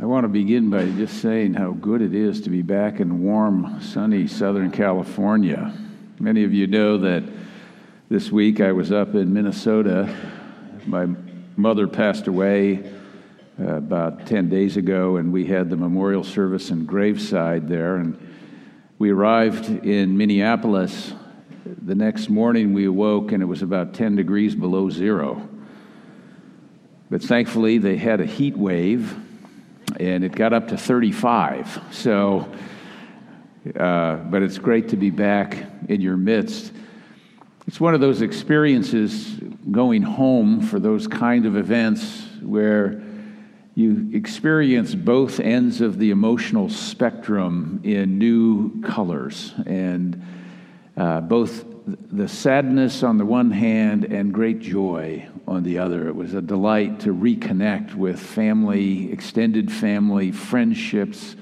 I want to begin by just saying how good it is to be back in warm, sunny Southern California. Many of you know that this week I was up in Minnesota. My mother passed away uh, about 10 days ago, and we had the memorial service in Graveside there. And we arrived in Minneapolis. The next morning we awoke, and it was about 10 degrees below zero. But thankfully, they had a heat wave and it got up to 35. So, uh, but it's great to be back in your midst. It's one of those experiences going home for those kind of events where you experience both ends of the emotional spectrum in new colors and uh, both the sadness on the one hand and great joy on the other. It was a delight to reconnect with family, extended family, friendships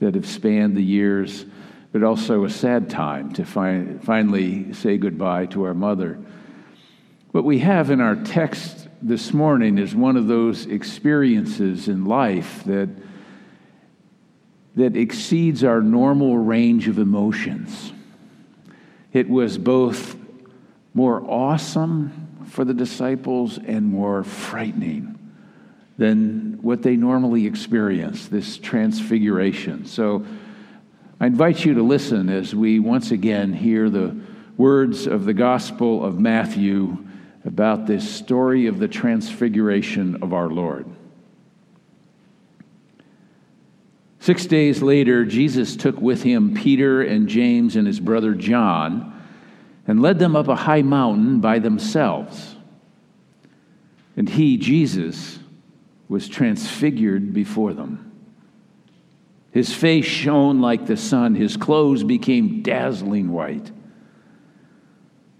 that have spanned the years, but also a sad time to fi- finally say goodbye to our mother. What we have in our text this morning is one of those experiences in life that, that exceeds our normal range of emotions. It was both more awesome for the disciples and more frightening than what they normally experience, this transfiguration. So I invite you to listen as we once again hear the words of the Gospel of Matthew about this story of the transfiguration of our Lord. Six days later, Jesus took with him Peter and James and his brother John and led them up a high mountain by themselves. And he, Jesus, was transfigured before them. His face shone like the sun, his clothes became dazzling white.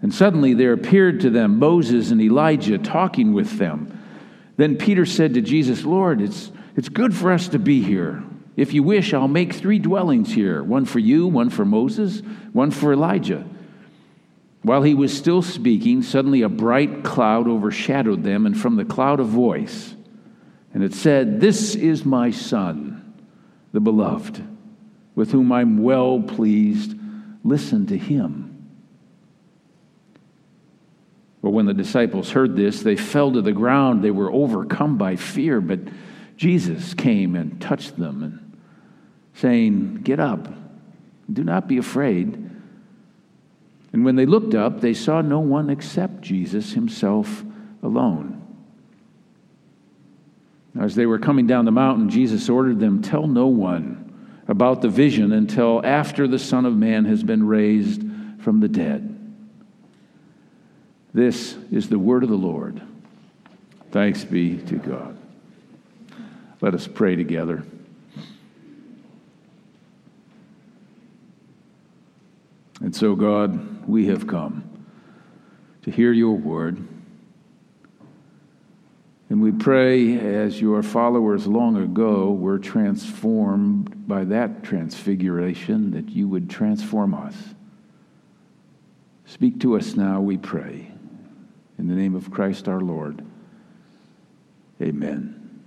And suddenly there appeared to them Moses and Elijah talking with them. Then Peter said to Jesus, Lord, it's, it's good for us to be here. If you wish, I'll make three dwellings here one for you, one for Moses, one for Elijah. While he was still speaking, suddenly a bright cloud overshadowed them, and from the cloud a voice. And it said, This is my Son, the beloved, with whom I'm well pleased. Listen to him. But when the disciples heard this, they fell to the ground. They were overcome by fear. But Jesus came and touched them and saying, Get up, do not be afraid. And when they looked up, they saw no one except Jesus himself alone. As they were coming down the mountain, Jesus ordered them, Tell no one about the vision until after the Son of Man has been raised from the dead. This is the word of the Lord. Thanks be to God. Let us pray together. And so, God, we have come to hear your word. And we pray, as your followers long ago were transformed by that transfiguration, that you would transform us. Speak to us now, we pray. In the name of Christ our Lord. Amen.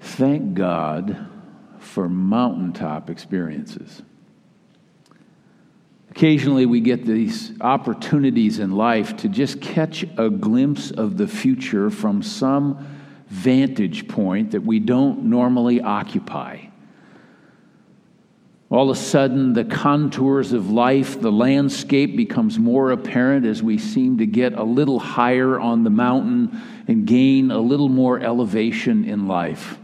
Thank God for mountaintop experiences. Occasionally, we get these opportunities in life to just catch a glimpse of the future from some vantage point that we don't normally occupy. All of a sudden, the contours of life, the landscape becomes more apparent as we seem to get a little higher on the mountain and gain a little more elevation in life.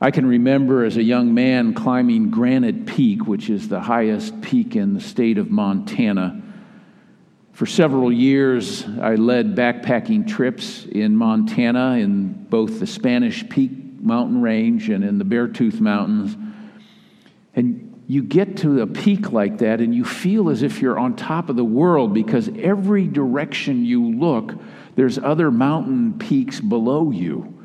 I can remember as a young man climbing Granite Peak, which is the highest peak in the state of Montana. For several years, I led backpacking trips in Montana in both the Spanish Peak mountain range and in the Beartooth Mountains. And you get to a peak like that, and you feel as if you're on top of the world because every direction you look, there's other mountain peaks below you.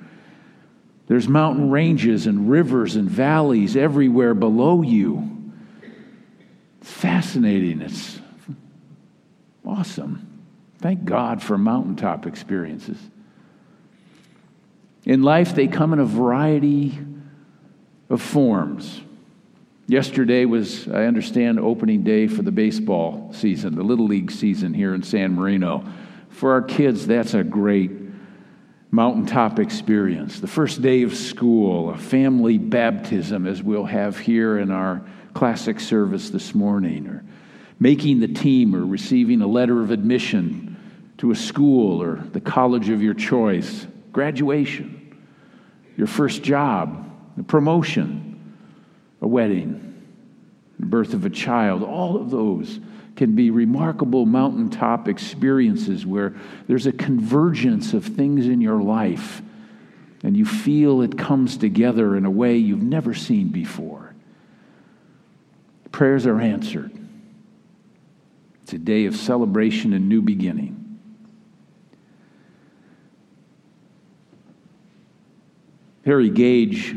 There's mountain ranges and rivers and valleys everywhere below you. Fascinating. It's awesome. Thank God for mountaintop experiences. In life, they come in a variety of forms. Yesterday was, I understand, opening day for the baseball season, the Little League season here in San Marino. For our kids, that's a great mountaintop experience. The first day of school, a family baptism, as we'll have here in our classic service this morning, or making the team or receiving a letter of admission to a school or the college of your choice, graduation, your first job, a promotion, a wedding, the birth of a child, all of those can be remarkable mountaintop experiences where there's a convergence of things in your life and you feel it comes together in a way you've never seen before. Prayers are answered. It's a day of celebration and new beginning. Harry Gage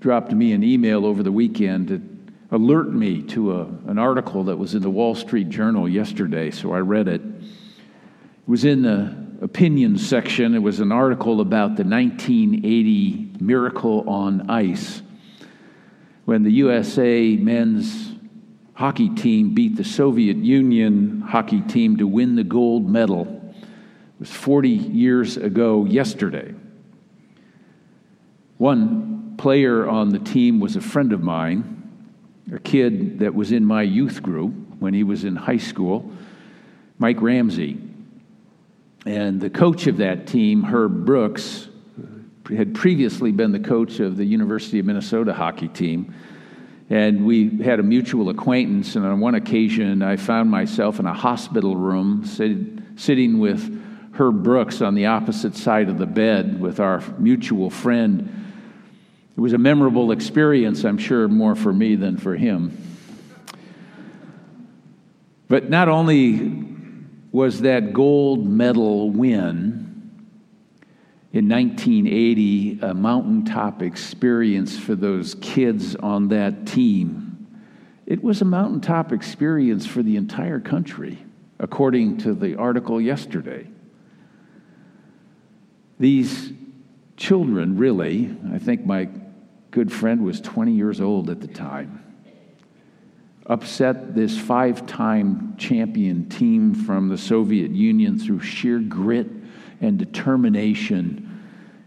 dropped me an email over the weekend alert me to a, an article that was in the Wall Street Journal yesterday, so I read it. It was in the opinion section. It was an article about the 1980 miracle on ice when the USA men's hockey team beat the Soviet Union hockey team to win the gold medal. It was 40 years ago yesterday. One player on the team was a friend of mine, a kid that was in my youth group when he was in high school, Mike Ramsey. And the coach of that team, Herb Brooks, had previously been the coach of the University of Minnesota hockey team. And we had a mutual acquaintance, and on one occasion, I found myself in a hospital room sit, sitting with Herb Brooks on the opposite side of the bed with our mutual friend it was a memorable experience, I'm sure, more for me than for him. But not only was that gold medal win in 1980 a mountaintop experience for those kids on that team, it was a mountaintop experience for the entire country, according to the article yesterday. These children, really, I think my good friend was 20 years old at the time. Upset this five time champion team from the Soviet Union through sheer grit and determination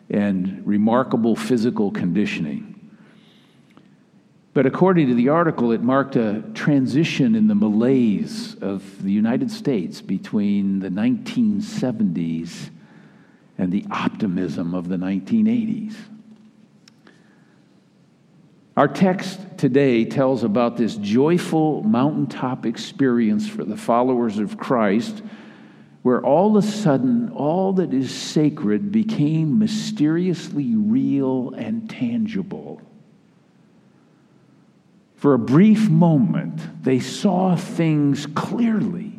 and remarkable physical conditioning. But according to the article, it marked a transition in the malaise of the United States between the 1970s and the optimism of the 1980s. Our text today tells about this joyful mountaintop experience for the followers of Christ, where all of a sudden all that is sacred became mysteriously real and tangible. For a brief moment, they saw things clearly.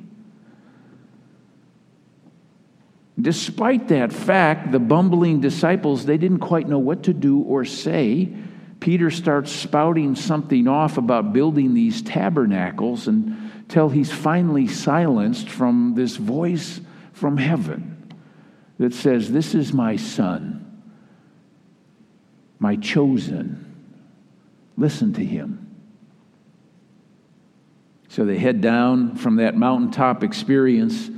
Despite that fact, the bumbling disciples, they didn't quite know what to do or say Peter starts spouting something off about building these tabernacles until he's finally silenced from this voice from heaven that says, This is my son, my chosen. Listen to him. So they head down from that mountaintop experience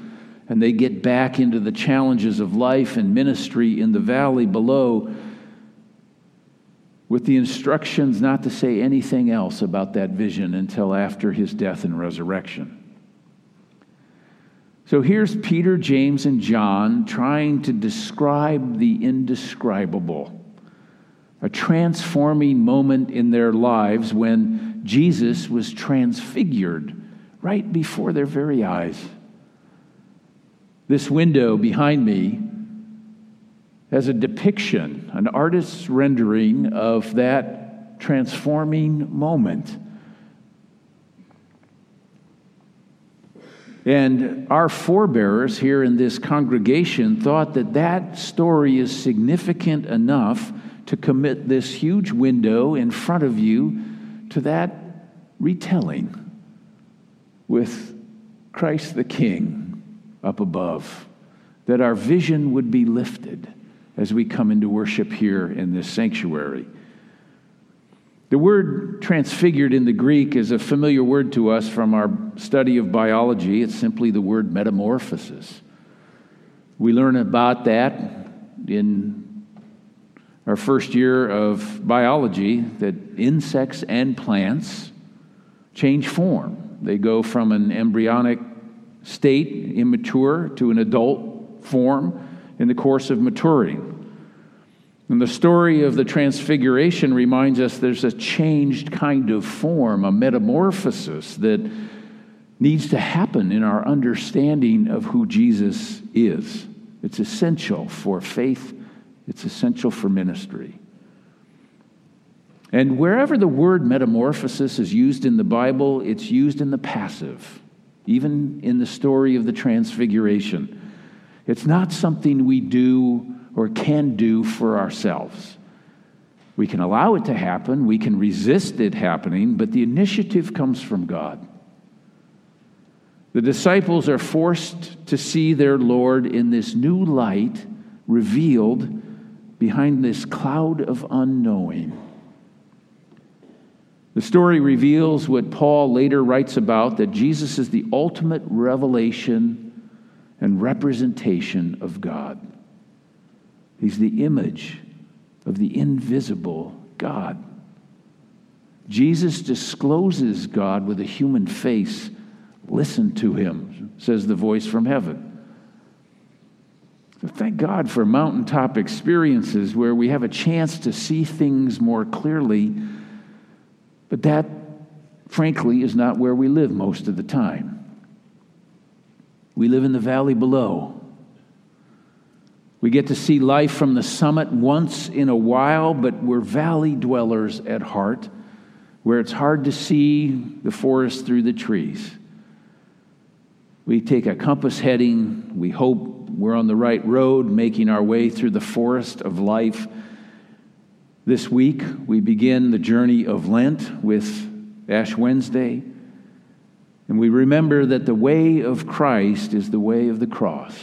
and they get back into the challenges of life and ministry in the valley below with the instructions not to say anything else about that vision until after his death and resurrection. So here's Peter, James, and John trying to describe the indescribable, a transforming moment in their lives when Jesus was transfigured right before their very eyes. This window behind me as a depiction, an artist's rendering of that transforming moment. And our forebears here in this congregation thought that that story is significant enough to commit this huge window in front of you to that retelling with Christ the King up above, that our vision would be lifted as we come into worship here in this sanctuary. The word transfigured in the Greek is a familiar word to us from our study of biology. It's simply the word metamorphosis. We learn about that in our first year of biology that insects and plants change form. They go from an embryonic state, immature, to an adult form in the course of maturing. And the story of the Transfiguration reminds us there's a changed kind of form, a metamorphosis that needs to happen in our understanding of who Jesus is. It's essential for faith, it's essential for ministry. And wherever the word metamorphosis is used in the Bible, it's used in the passive, even in the story of the Transfiguration. It's not something we do or can do for ourselves. We can allow it to happen, we can resist it happening, but the initiative comes from God. The disciples are forced to see their Lord in this new light revealed behind this cloud of unknowing. The story reveals what Paul later writes about that Jesus is the ultimate revelation and representation of God. He's the image of the invisible God. Jesus discloses God with a human face. Listen to him, says the voice from heaven. So thank God for mountaintop experiences where we have a chance to see things more clearly but that, frankly, is not where we live most of the time. We live in the valley below. We get to see life from the summit once in a while, but we're valley dwellers at heart, where it's hard to see the forest through the trees. We take a compass heading, we hope we're on the right road, making our way through the forest of life this week, we begin the journey of Lent with Ash Wednesday, and we remember that the way of Christ is the way of the cross.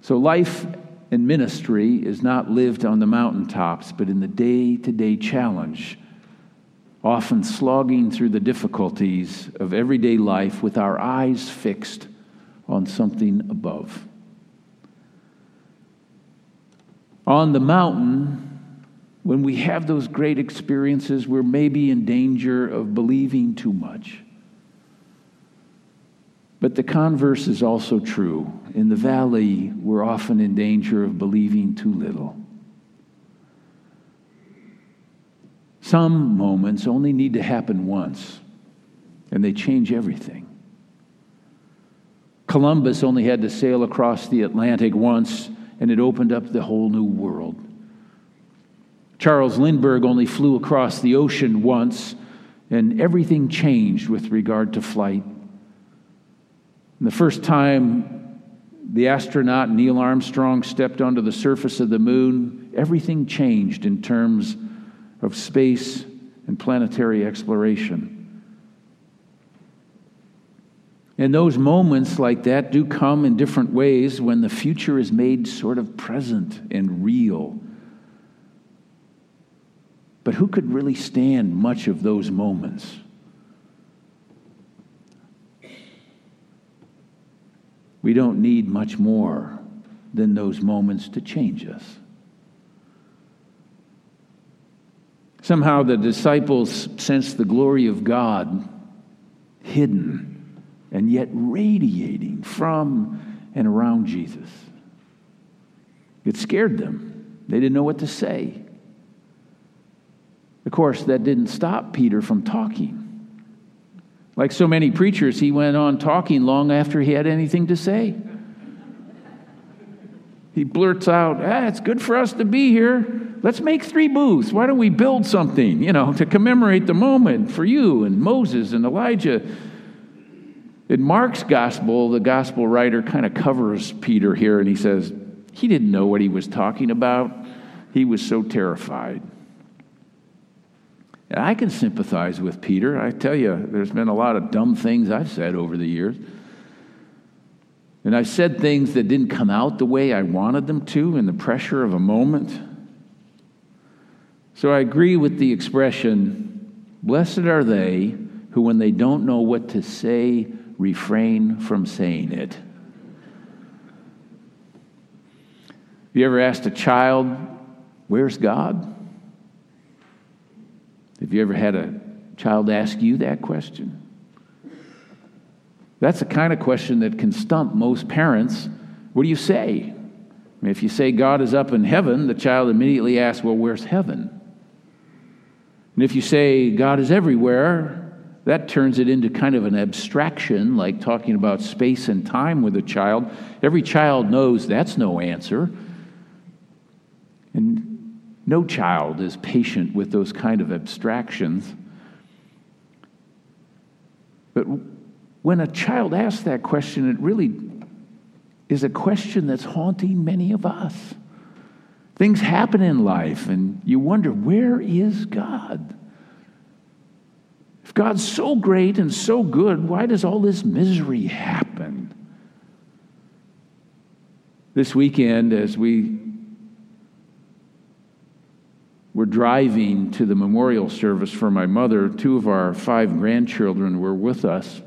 So, life and ministry is not lived on the mountaintops, but in the day to day challenge, often slogging through the difficulties of everyday life with our eyes fixed on something above. On the mountain, when we have those great experiences, we're maybe in danger of believing too much. But the converse is also true. In the valley, we're often in danger of believing too little. Some moments only need to happen once, and they change everything. Columbus only had to sail across the Atlantic once and it opened up the whole new world. Charles Lindbergh only flew across the ocean once, and everything changed with regard to flight. And the first time the astronaut Neil Armstrong stepped onto the surface of the moon, everything changed in terms of space and planetary exploration. And those moments like that do come in different ways when the future is made sort of present and real. But who could really stand much of those moments? We don't need much more than those moments to change us. Somehow the disciples sensed the glory of God hidden and yet radiating from and around Jesus. It scared them. They didn't know what to say. Of course, that didn't stop Peter from talking. Like so many preachers, he went on talking long after he had anything to say. He blurts out, ah, it's good for us to be here. Let's make three booths. Why don't we build something, you know, to commemorate the moment for you and Moses and Elijah in Mark's gospel, the gospel writer kind of covers Peter here and he says, he didn't know what he was talking about. He was so terrified. I can sympathize with Peter. I tell you, there's been a lot of dumb things I've said over the years. And I've said things that didn't come out the way I wanted them to in the pressure of a moment. So I agree with the expression Blessed are they who, when they don't know what to say, refrain from saying it. Have you ever asked a child, Where's God? You ever had a child ask you that question? That's the kind of question that can stump most parents. What do you say? I mean, if you say God is up in heaven, the child immediately asks, Well, where's heaven? And if you say God is everywhere, that turns it into kind of an abstraction, like talking about space and time with a child. Every child knows that's no answer. And no child is patient with those kind of abstractions. But when a child asks that question, it really is a question that's haunting many of us. Things happen in life, and you wonder, where is God? If God's so great and so good, why does all this misery happen? This weekend, as we were driving to the memorial service for my mother, two of our five grandchildren were with us.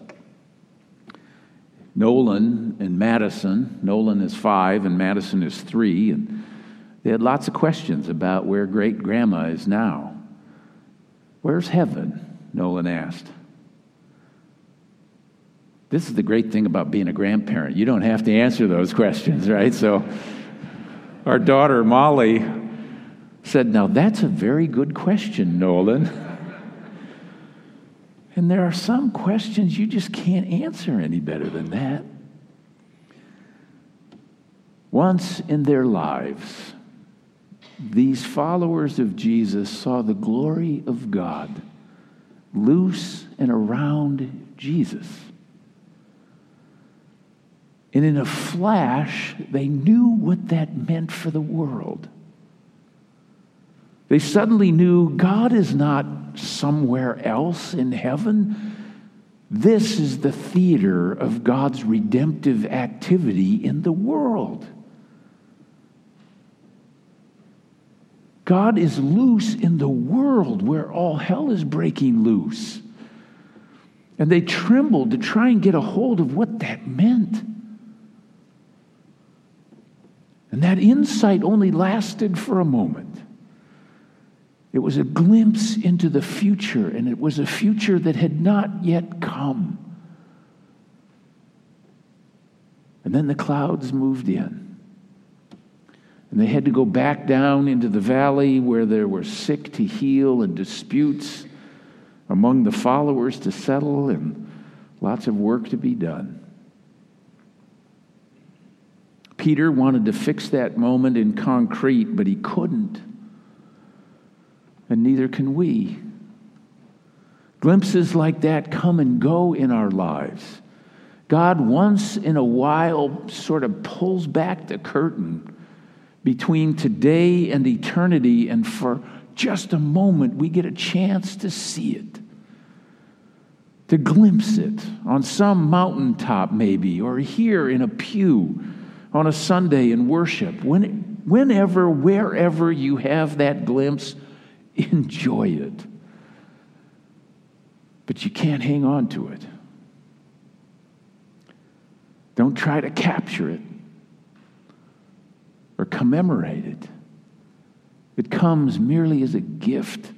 Nolan and Madison. Nolan is five and Madison is three. And they had lots of questions about where great grandma is now. Where's heaven? Nolan asked. This is the great thing about being a grandparent. You don't have to answer those questions, right? So, our daughter, Molly, said, Now that's a very good question, Nolan. and there are some questions you just can't answer any better than that. Once in their lives, these followers of Jesus saw the glory of God loose and around Jesus. And in a flash, they knew what that meant for the world. They suddenly knew God is not somewhere else in heaven. This is the theater of God's redemptive activity in the world. God is loose in the world where all hell is breaking loose. And they trembled to try and get a hold of what that meant. And that insight only lasted for a moment. It was a glimpse into the future, and it was a future that had not yet come. And then the clouds moved in. And they had to go back down into the valley where there were sick to heal and disputes among the followers to settle and lots of work to be done. Peter wanted to fix that moment in concrete, but he couldn't. And neither can we. Glimpses like that come and go in our lives. God, once in a while, sort of pulls back the curtain between today and eternity, and for just a moment, we get a chance to see it, to glimpse it on some mountaintop, maybe, or here in a pew on a Sunday in worship. When, whenever, wherever you have that glimpse, enjoy it. But you can't hang on to it. Don't try to capture it or commemorate it. It comes merely as a gift,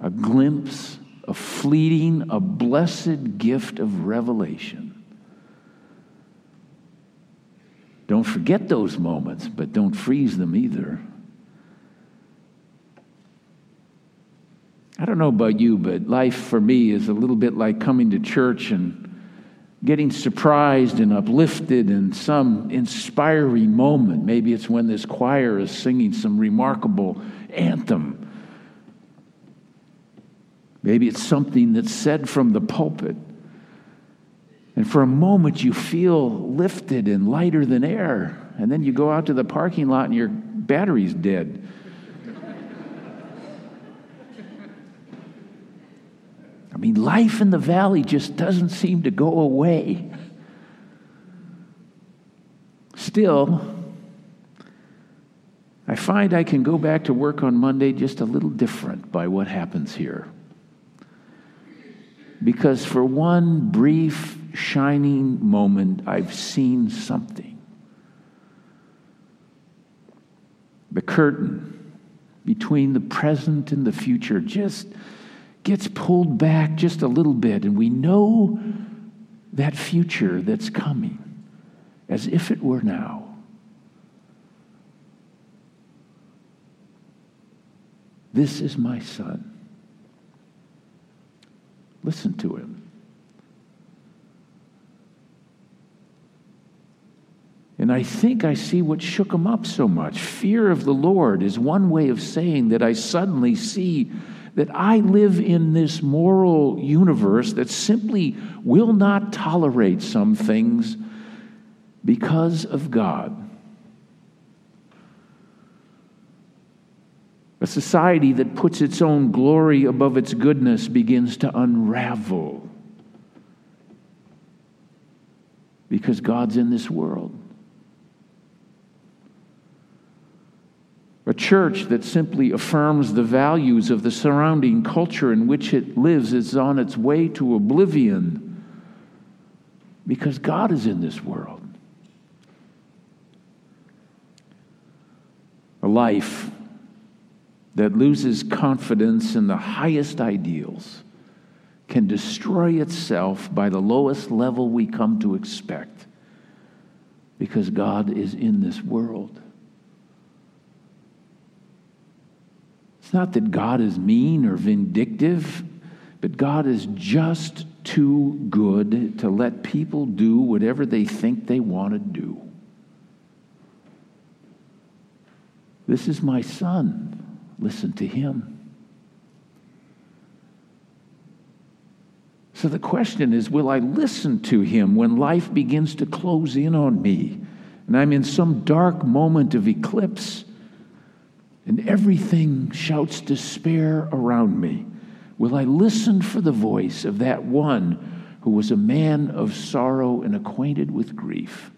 a glimpse, a fleeting, a blessed gift of revelation. Don't forget those moments, but don't freeze them either. I don't know about you, but life for me is a little bit like coming to church and getting surprised and uplifted in some inspiring moment. Maybe it's when this choir is singing some remarkable anthem. Maybe it's something that's said from the pulpit. And for a moment, you feel lifted and lighter than air. And then you go out to the parking lot and your battery's dead. Mean, life in the valley just doesn't seem to go away. Still, I find I can go back to work on Monday just a little different by what happens here. Because for one brief, shining moment, I've seen something. The curtain between the present and the future just gets pulled back just a little bit, and we know that future that's coming as if it were now. This is my son. Listen to him. And I think I see what shook him up so much. Fear of the Lord is one way of saying that I suddenly see that I live in this moral universe that simply will not tolerate some things because of God. A society that puts its own glory above its goodness begins to unravel because God's in this world. A church that simply affirms the values of the surrounding culture in which it lives is on its way to oblivion because God is in this world. A life that loses confidence in the highest ideals can destroy itself by the lowest level we come to expect because God is in this world. It's not that God is mean or vindictive, but God is just too good to let people do whatever they think they want to do. This is my son. Listen to him. So the question is will I listen to him when life begins to close in on me and I'm in some dark moment of eclipse and everything shouts despair around me? Will I listen for the voice of that one who was a man of sorrow and acquainted with grief?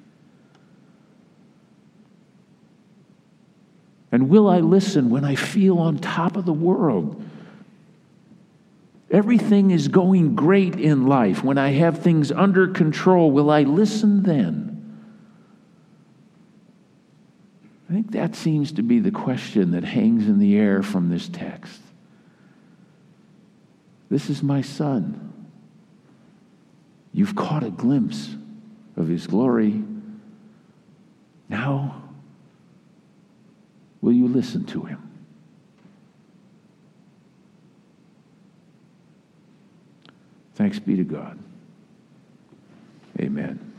And will I listen when I feel on top of the world? Everything is going great in life. When I have things under control, will I listen then? I think that seems to be the question that hangs in the air from this text. This is my son. You've caught a glimpse of his glory. Now, Will you listen to him? Thanks be to God. Amen.